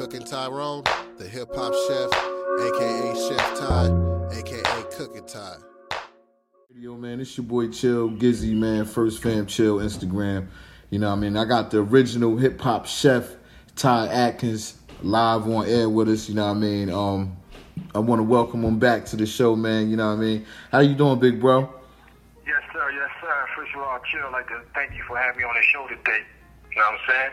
Cooking Tyrone, the hip hop chef, aka Chef Ty, aka Cooking Ty. Yo, man, it's your boy Chill Gizzy, man. First Fam Chill Instagram. You know what I mean? I got the original hip hop chef, Tye Adkins, live on air with us. You know what I mean? Um, I want to welcome him back to the show, man. You know what I mean? How you doing, big bro? Yes, sir. Yes, sir. First of all, chill. I'd like to thank you for having me on the show today. You know what I'm saying?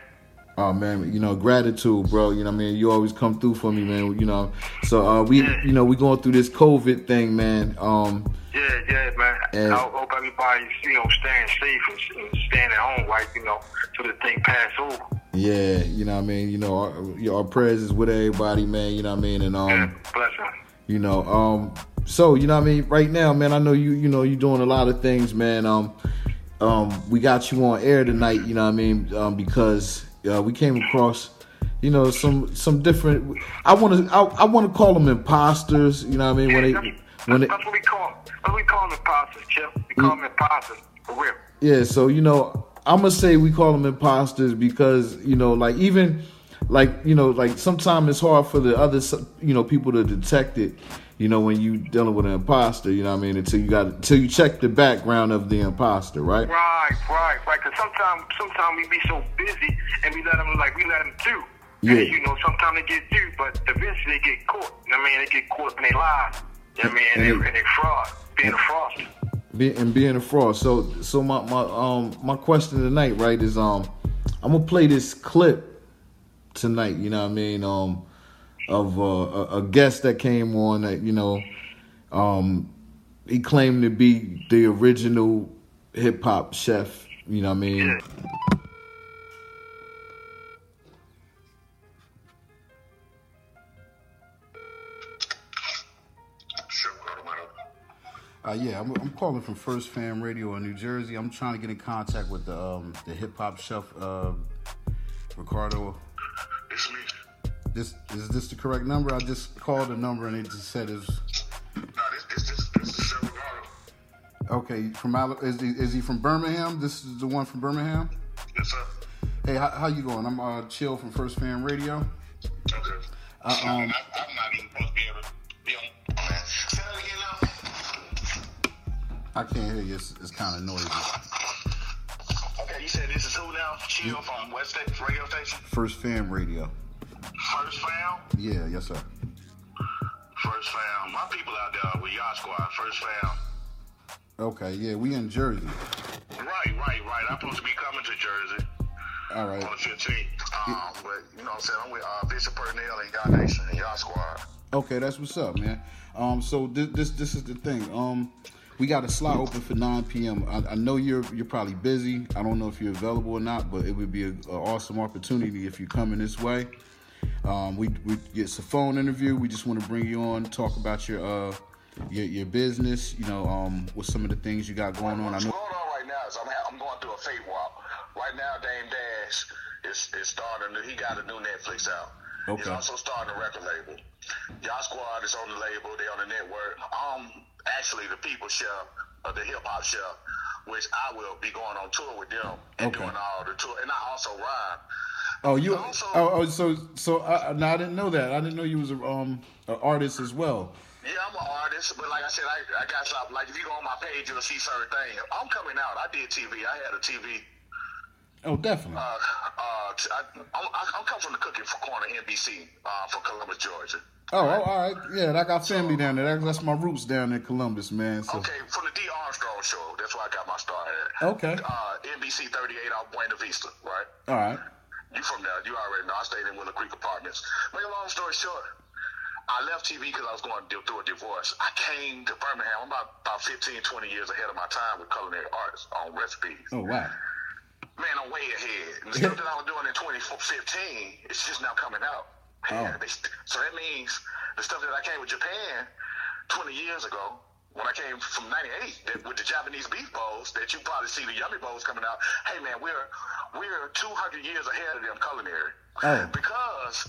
Oh man, you know gratitude, bro. You know what I mean. You always come through for me, man. You know. So uh, we, you know, we going through this COVID thing, man. Um, Yeah, yeah, man. And- I hope everybody's, you know, staying safe and, and staying at home, right? You know, till the thing pass over. yeah, you know what I mean. You know, our, our prayers is with everybody, man. You know what I mean. And um, Yeah, bless him. you know um so you know what i mean right now man i know you you know you're doing a lot of things man um um we got you on air tonight you know what i mean um because uh, we came across you know some some different i want to i, I want to call them imposters you know what i mean when they that's, when they that's what we call. That's what we call them imposters, Chip. We call them imposters for real. Yeah, so you know, I'm gonna say we call them imposters because you know, like even like you know, like sometimes it's hard for the other you know people to detect it. You know, when you dealing with an imposter, you know what I mean. Until you got until you check the background of the imposter, right? Right, right, right. Because sometimes, sometimes we be so busy and we let them like we let them do. Yeah. And, you know, sometimes they get through, but eventually they get caught. You know what I mean? They get caught up in their lies. You know what I mean? And, And they, and they fraud, being a fraudster. Be, and being a fraud. So, so my my um my question tonight, right, is um I'm gonna play this clip tonight. You know what I mean? Um, of uh, a, a guest that came on that you know, um, he claimed to be the original hip hop chef. You know what I mean? Yeah. Uh, yeah, I'm, I'm calling from First Fam Radio in New Jersey. I'm trying to get in contact with the um, the hip hop chef uh, Ricardo. It's me. This is this the correct number? I just called the number and it just said it's No, this this this this is okay. From Al- is he, is he from Birmingham? This is the one from Birmingham. Yes, sir. Hey, how, how you going? I'm uh, Chill from First Fam Radio. Okay. Uh, um, I, I'm not even supposed to be able to be on. Man. Say that again now. I can't hear you. It's, it's kind of noisy. Okay, you said this is who now? Chill from West State radio station. First Fam Radio. First fam. Yeah, yes sir. First fam. My people out there with Yacht Squad. First fam. Okay, yeah, we in Jersey. Right, right, right. I'm supposed to be coming to Jersey All right. on the 15th. Um, but you know what I'm saying? I'm with uh, Bishop Purnell and Yacht Nation and Yacht Squad. Okay, that's what's up, man. Um, so this this this is the thing. Um, we got a slot open for 9 p.m. I, I know you're you're probably busy. I don't know if you're available or not, but it would be an awesome opportunity if you're coming this way. Um, we we it's a phone interview. We just want to bring you on, talk about your uh your your business. You know, um, what some of the things you got going on. I What's know. going on right now is I'm, I'm going through a fate walk. Right now, Dame Dash is, is starting. He got a new Netflix out. Okay. He's also starting a record label. Y'all Squad is on the label. They on the network. Um, actually, the People Chef, uh, the Hip Hop Chef, which I will be going on tour with them and Okay. doing all the tour. And I also rhyme. Oh, you. Also- Oh, oh so so. I, no, I didn't know that. I didn't know you was a um an artist as well. Yeah, I'm an artist, but like I said, I, I got something. Like if you go on my page, you'll see certain things. I'm coming out. I did TV. I had a TV Oh, definitely. Uh, uh, I, I'm, I'm come from the cooking for corner NBC uh, from Columbus, Georgia. Oh, oh, all right. Yeah, I got family down there. That's, that's my roots down in Columbus, man. So Okay, from the D Armstrong show. That's where I got my start at. Okay. Uh, NBC 38 out Buena Vista, right? all right. You from there? You already know. I stayed in Willow Creek Apartments. Make a long story short, I left TV because I was going through a divorce. I came to Birmingham. I'm about, about 15, 20 years ahead of my time with culinary arts on recipes. Oh wow. Man, I'm way ahead. And the stuff that I was doing in 2015, it's just now coming out. Oh. so that means the stuff that I came with Japan 20 years ago, when I came from 98 with the Japanese beef bowls, that you probably see the yummy bowls coming out. Hey man, we're we're 200 years ahead of them culinary. Oh. Because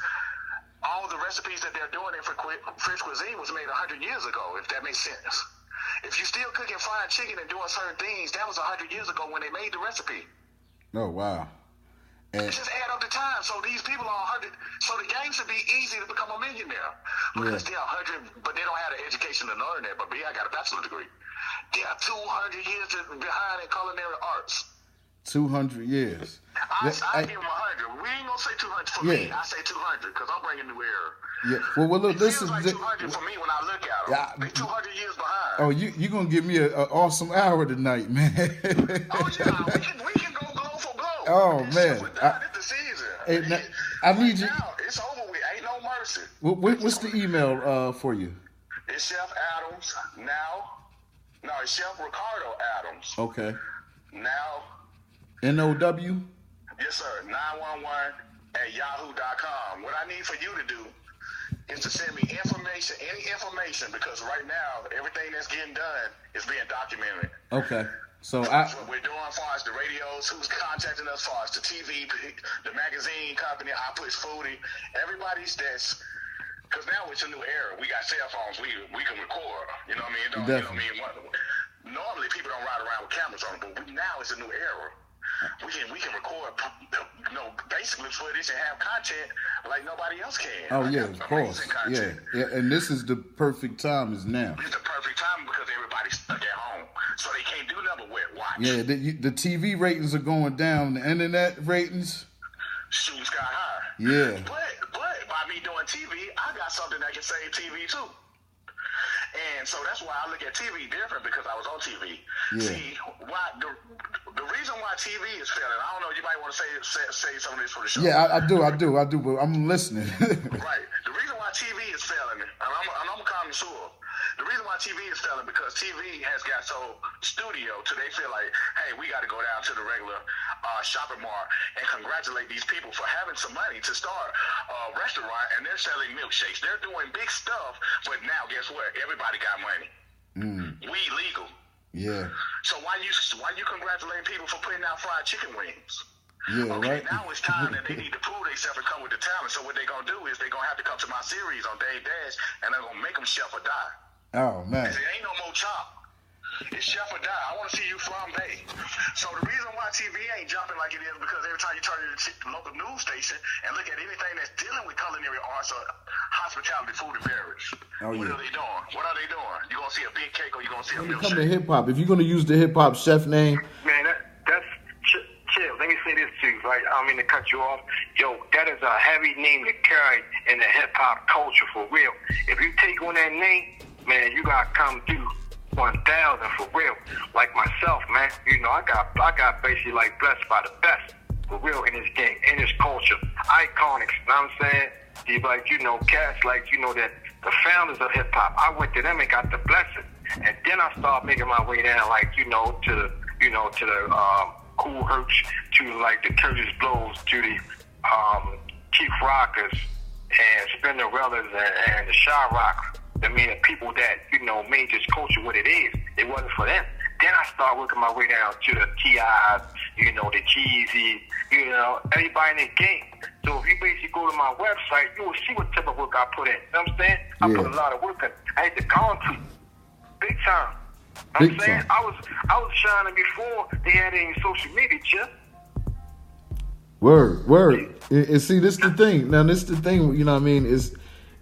all the recipes that they're doing in Fre- French cuisine was made 100 years ago, if that makes sense. If you're still cooking fried chicken and doing certain things, that was 100 years ago when they made the recipe. Oh wow. And It's just add up the time. So these people are 100. So the game should be easy to become a millionaire. Because they're 100, but they don't have the education to learn that. But me, I got a bachelor's degree. They are 200 years behind in culinary arts. two hundred years. I, That- I, I- give them 100. We ain't going to say 200 for Yeah. me. I say 200 because I'm bringing new era. yeah. Well, well, look, It this feels is. like the- 200 for me when I look at them. Yeah, they 200 years behind. Oh, you you gonna give me an awesome hour tonight, man? Oh, yeah. We can, we can Oh, man. shit was done. I- It's the season. Hey, now, I need you- Now, it's over with. Ain't no mercy. What, what, what's the email uh, for you? It's Chef Adams now. No, it's Chef Ricardo Adams Okay. now. N O W. Yes, sir. 911 at yahoo.com. What I need for you to do is to send me information, any information, because right now everything that's getting done is being documented. Okay. So I. What we're doing as far as the radios, who's contacting us, as far as the TV, the magazine company, I push foodie, everybody's that's because now it's a new era. We got cell phones. We we can record. You know what I mean? It Don't, you know what I mean? Normally people don't ride around with cameras on them, but we, now it's a new era. We can we can record, you know, basically footage and have content like nobody else can. Oh Like, yeah, of course. Yeah, yeah. And this is the perfect time is now. It's the perfect time because everybody's stuck at home, so they can't do nothing but watch. Yeah, the, the TV ratings are going down. The internet ratings. shooting sky high. Yeah. But but by me doing TV, I got something that can save TV too. And so that's why I look at TV different because I was on TV. Yeah. See, why the reason why TV is failing, I don't know, you might want to say, say say some of this for the show. Yeah, I, I do, I do, I do. But I'm listening. Right. The reason why TV is failing, and I'm, and I'm a connoisseur, the reason why TV is failing because TV has got so studio to they feel like, hey, we got to go down to the regular uh, shopping mall and congratulate these people for having some money to start a restaurant and they're selling milkshakes. They're doing big stuff, but now guess what? Everybody got money. Mm. We legal. Yeah, So why you why you congratulating people for putting out fried chicken wings? yeah, Okay, right. now it's time that they need to prove themselves and come with the talent. So what they're gonna do is they're gonna have to come to my series on Dame Dash, and I'm gonna make them chef or die. Oh man. There ain't no more chop. It's chef or die. I want to see you flambe. So the reason why TV ain't jumping like it is because every time you turn to the local news station and look at anything that's dealing with culinary arts or hospitality, food and beverage, Oh, what yeah. are they doing? What are they doing? You gonna see a big cake or you gonna see a When it come to hip hop, if you're gonna use the hip hop chef name, Man, that, that's ch- chill. Let me say this to you, right? I don't mean to cut you off. Yo, that is a heavy name to carry in the hip hop culture for real. If you take on that name, man, you gotta come through one thousand for real. Like myself, man. You know, I got I got basically like blessed by the best for real in this game, in this culture. Iconics, you know what I'm saying? These like, you know, cats like, you know, that the founders of hip hop. I went to them and got the blessing. And then I started making my way down like, you know, to the you know, to the um Kool Hercs, to like the Kurtis Blows, to the um Chief Rockers and Spinderellas and, and the Shy Rock. I mean, the people that, you know, made this culture what it is. It wasn't for them. Then I started working my way down to the T.I.s, you know, the Jeezy, you know, everybody in the game. So if you basically go to my website, you will see what type of work I put in. You know what I'm saying? I put a lot of work in. I had the concrete. Big time. Big I'm saying time. I was I was shining before they had any social media, Chip. Word, word. And, and see, this the thing. Now, this the thing. You know, what I mean, is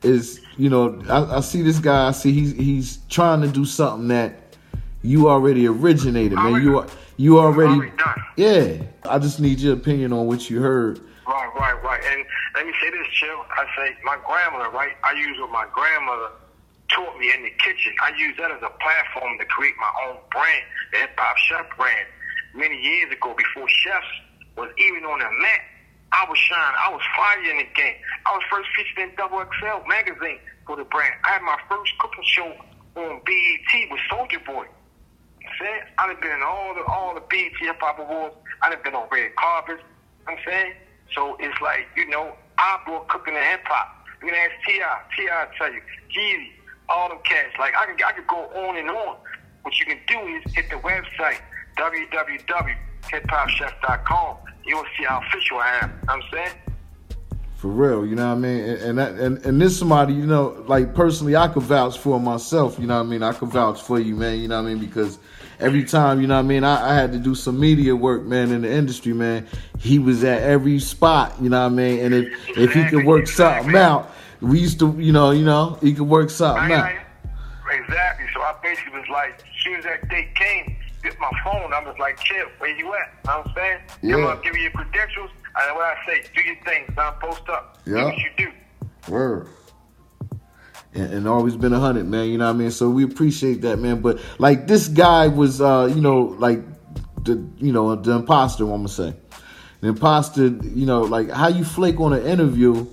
is you know, I, I see this guy. I see he's he's trying to do something that you already originated, man. You are you already. Yeah. I just need your opinion on what you heard. Right, right, right. And let me say this, Chill. I say my grandmother, right? I use what my grandmother taught me in the kitchen. I use that as a platform to create my own brand, the hip hop chef brand. Many years ago, before chefs was even on the mat, I was shining. I was fire in the game. I was first featured in Double XL magazine for the brand. I had my first cooking show on BET with Soldier Boy. I saying? I done been in all the all the BET Hip Hop Awards. I done been on red carpets. I'm saying? So it's like, you know, I brought cooking to hip hop. You can ask T.I. T.I. tell you. Jeezy, all them cats. Like, I can, I can go on and on. What you can do is hit the website, www.hiphopchef.com. You'll see how official I am. I'm saying? For real, you know what I mean? And and, that, and and this somebody, you know, like personally I could vouch for myself, you know what I mean? I could vouch for you, man, you know what I mean? Because every time, you know what I mean, I, I had to do some media work, man, in the industry, man. He was at every spot, you know what I mean? And if if he could work something out, we used to, you know, you know, he could work something out. Exactly. So I basically was like, as soon as that date came, get my phone. I was like, chill, where you at? You know what I'm saying? Yeah. Come up, give me your credentials. And what I say, do your thing, son. Post up. Yeah. what you do. Word. And, and always been a hundred, man. You know what I mean? So we appreciate that, man. But like this guy was, uh, you know, like the, you know, the imposter. I'm gonna say, the imposter. You know, like how you flake on an interview,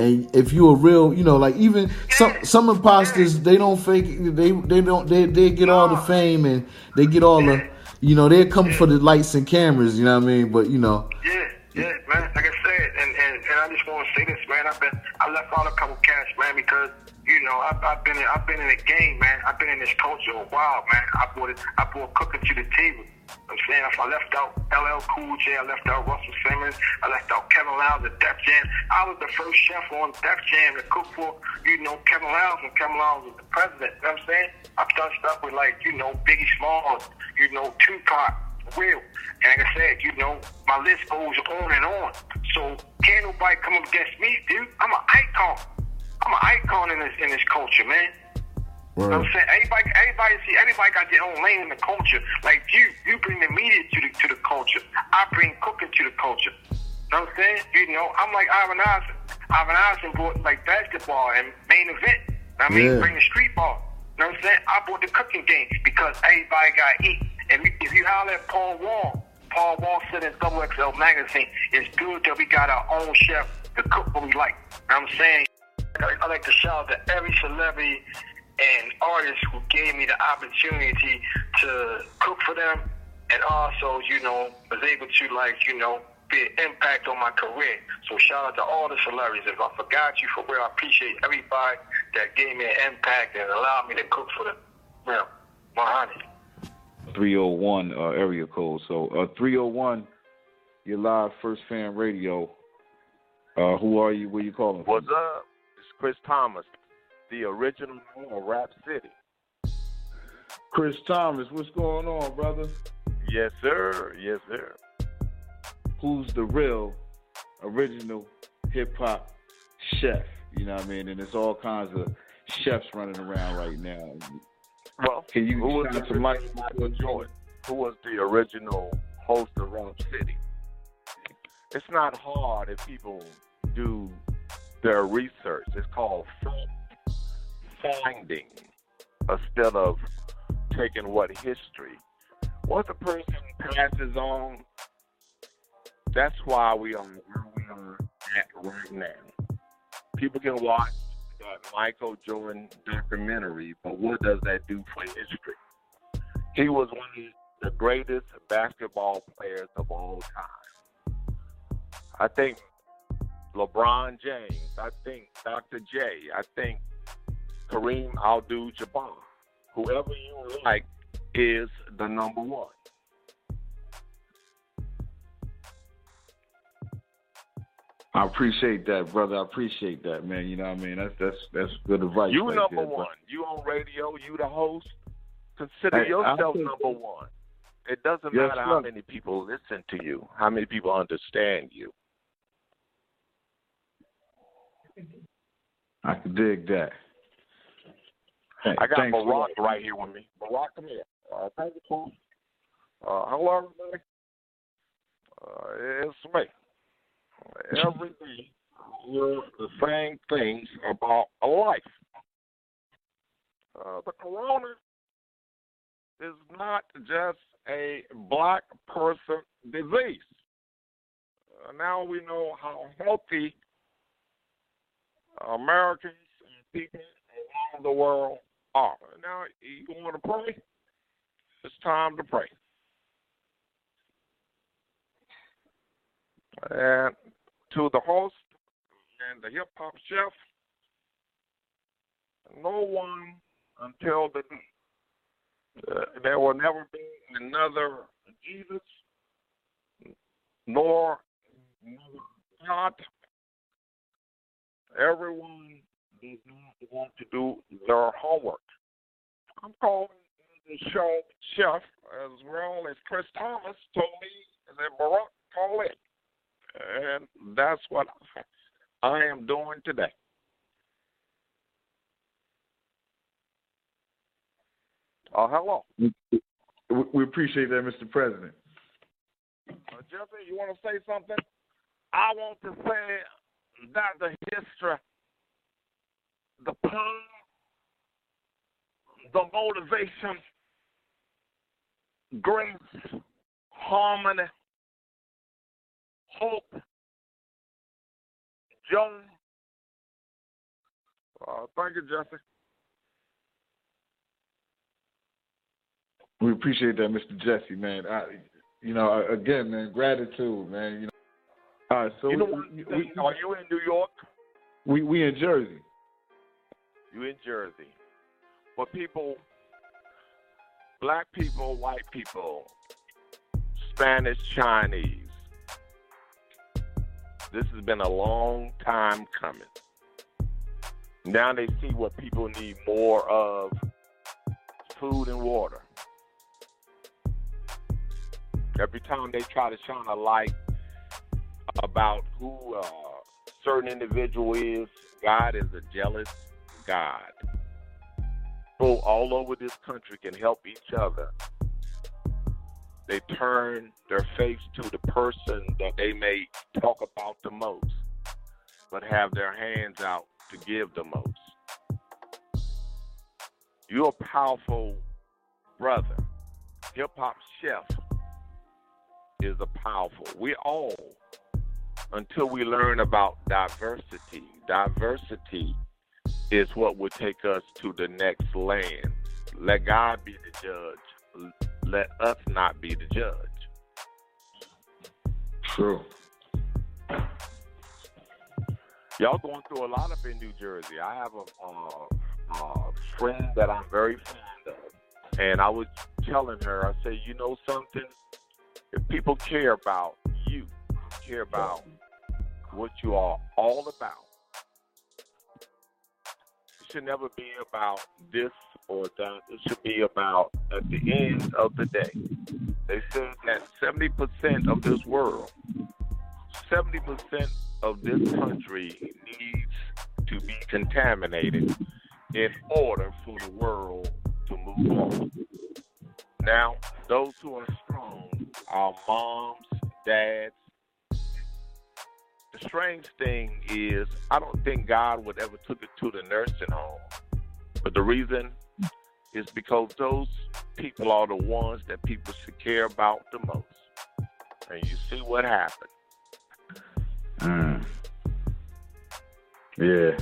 and if you a real, you know, like even some some imposters, they don't fake. They they don't they they get all the oh. fame and they get all the, you know, they come for the lights and cameras. You know what I mean? But you know, Yeah, yeah, man. Like I said, and, and, and I just want to say this, man. I've been I left out a couple cash, man, because you know I've, I've been in, I've been in the game, man. I've been in this culture a while, man. I brought it, I brought cooking to the table. I'm saying if I left out LL Cool J, I left out Russell Simmons, I left out Kevin Lowndes at Def Jam. I was the first chef on Def Jam to cook for, you know, Kevin Lowndes when Kevin Lowndes was the president. You know what I'm saying? I've done stuff with like, you know, Biggie Smalls, you know, Tupac, Will. And like I said, you know, my list goes on and on. So can't nobody come up against me, dude. I'm an icon. I'm an icon in this in this culture, man. You I'm saying? Everybody, everybody see, everybody got their own lane in the culture. Like you, you bring the media to the to the culture. I bring cooking to the culture. Know what I'm saying? You know, I'm like Ivan Eisen. Ivan Eisen brought like basketball and main event. You know what I mean, Yeah. bring the street ball. Know what I'm saying? I brought the cooking games because everybody got to eat. And if you holler at Paul Wall, Paul Wall said in Double XL magazine, it's good that we got our own chef to cook what we like. Know what I'm saying? I I like to shout out to every celebrity and artists who gave me the opportunity to cook for them and also, you know, was able to like, you know, be an impact on my career. So shout out to all the celebrities. If I forgot you for real, I appreciate everybody that gave me an impact and allowed me to cook for them. Real. 100. 301 uh, area code. So uh, 301, you're live first fam radio. Uh, who are you? Where you calling? from? What's up? It's Chris Thomas, the original name of Rap City. Chris Thomas. What's going on, brother? Yes, sir. Yes, sir. Who's the real, original hip hop chef? You know what I mean? And there's all kinds of chefs running around right now. Well, Can you who was the Michael? Jordan? Who was the original host of Rap City? It's not hard if people do their research. It's called fact finding instead of taking what history. Once a person passes on, that's why we are where we are at right now. People can watch that Michael Jordan documentary, but what does that do for history? He was one of the greatest basketball players of all time. I think LeBron James, I think Dr. J, I think Kareem Abdul Jabbar, whoever you like is the number one. I appreciate that, brother. I appreciate that, man. You know what I mean? That's that's that's good advice. You right number there, one. You on radio. You the host. Consider Hey, yourself number one. It doesn't Yes, matter how many people listen to you, how many people understand you. I can dig that. Hey, I got Barack right here with me. Barack, come here. Uh, thank you, Paul. Uh, hello, everybody. Uh, it's me. Every day, hear the same things about life. Uh, the corona is not just a black person disease. And now we know how healthy Americans and people around the world are. Now, you want to pray? It's time to pray. And to the host and the hip hop chef, no one until the uh, there will never be another Jesus, nor God. Everyone does not want to do their homework. I'm calling the show chef as well as Chris Thomas told me that Barack call it. And that's what I am doing today. Oh, hello. We appreciate that, Mr. President. Uh, Jesse, you want to say something? I want to say that the history, the power, the motivation, grace, harmony, hope, joy. Uh, thank you, Jesse. We appreciate that, Mr. Jesse, man. I, you know, again, man, gratitude, man. You know. All right, so you know we, what, we, are you in New York? We we in Jersey. You in Jersey. But people, black people, white people, Spanish, Chinese. This has been a long time coming. Now they see what people need more of food and water. Every time they try to shine a light about who a certain individual is, God is a jealous God. People all over this country can help each other. They turn their face to the person that they may talk about the most, but have their hands out to give the most. You're a powerful brother. Hip hop chef is a powerful. We all, until we learn about diversity, diversity is what will take us to the next land. Let God be the judge. Let us not be the judge. True. Y'all going through a lot up in New Jersey. I have a, uh, a friend that I'm very fond of, and I was telling her, I said, you know something? If people care about you, care about what you are all about, should never be about this or that. It should be about at the end of the day. They said that 70% of this world, 70% of this country needs to be contaminated in order for the world to move on. Now, those who are strong, are moms, dads. Strange thing is, I don't think God would ever took it to the nursing home. But the reason is because those people are the ones that people should care about the most. And you see what happened. Mm. Yeah,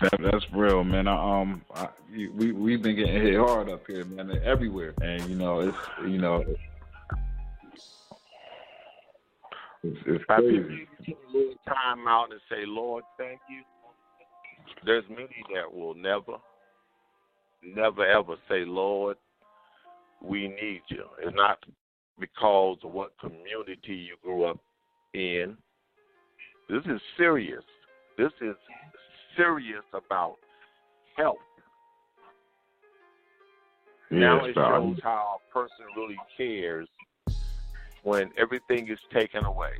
that, that's real, man. I, um, I, we we've been getting hit hard up here, man, everywhere, and you know it's you know it's, it's crazy. Take a little time out and say, Lord, thank you. There's many that will never, never ever say, Lord, we need you. It's not because of what community you grew up in. This is serious. This is serious about health. now it shows how a person really cares when everything is taken away.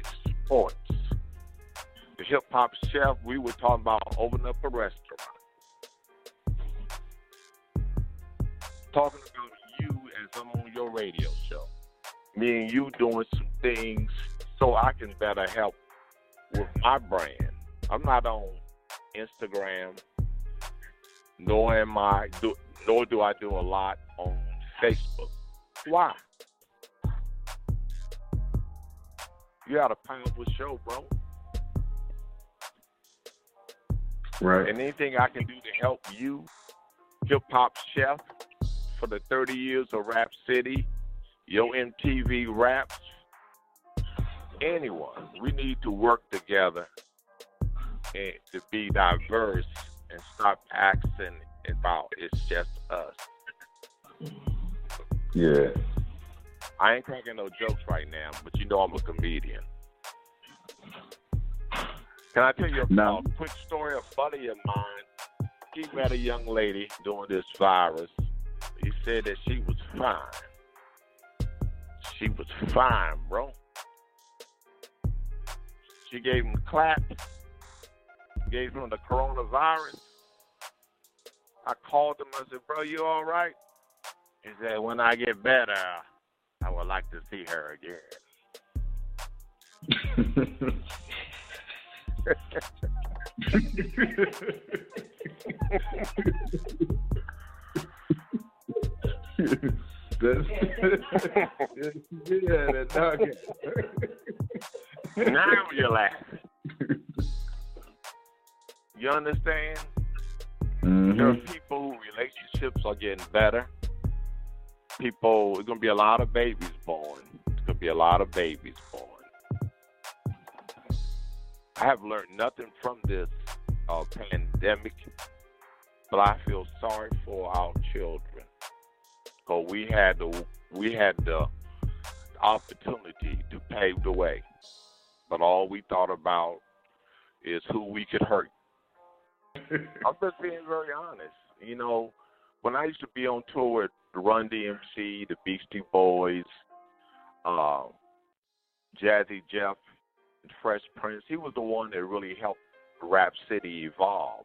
Sports. The hip hop chef, we were talking about opening up a restaurant. Talking about you as I'm on your radio show. Me and you doing some things so I can better help with my brand. I'm not on Instagram, nor am I do, nor do I do a lot on Facebook. Why? You had a powerful show, bro. Right. And anything I can do to help you, hip hop chef, for the 30 years of Rap City, your MTV raps, anyone, we need to work together and to be diverse and stop acting about it's just us. Yeah. I ain't cracking no jokes right now, but you know I'm a comedian. Can I tell you a, No. a quick story? A buddy of mine, he met a young lady during this virus. He said that she was fine. She was fine, bro. She gave him claps, gave him the coronavirus. I called him. I said, "Bro, you all right?" He said, "When I get better, I would like to see her again." That's, yeah, that dog. now you're laughing. You understand? There mm-hmm. are people who relationships are getting better. People, it's gonna be a lot of babies born. It's gonna be a lot of babies born. I have learned nothing from this uh, pandemic, but I feel sorry for our children because we had the we had the opportunity to pave the way, but all we thought about is who we could hurt. I'm just being very honest. You know, when I used to be on tour with the Run DMC, the Beastie Boys, uh, Jazzy Jeff, and Fresh Prince, he was the one that really helped Rap City evolve.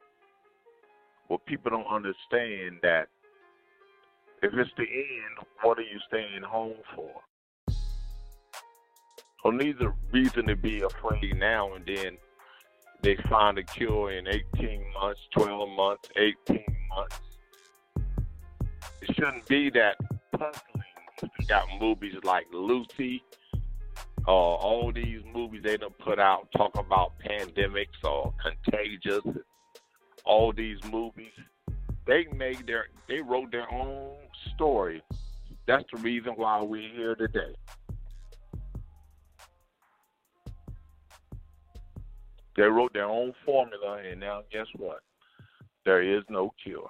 Well, people don't understand that if it's the end, what are you staying home for? So needs a reason to be afraid now and then they find a cure in 18 months, 12 months, 18 months. Shouldn't be that puzzling. You got movies like Lucy, uh, all these movies they done put out talk about pandemics or contagious. All these movies, they made their, they wrote their own story. That's the reason why we're here today. They wrote their own formula, and now guess what? There is no cure.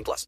18 plus.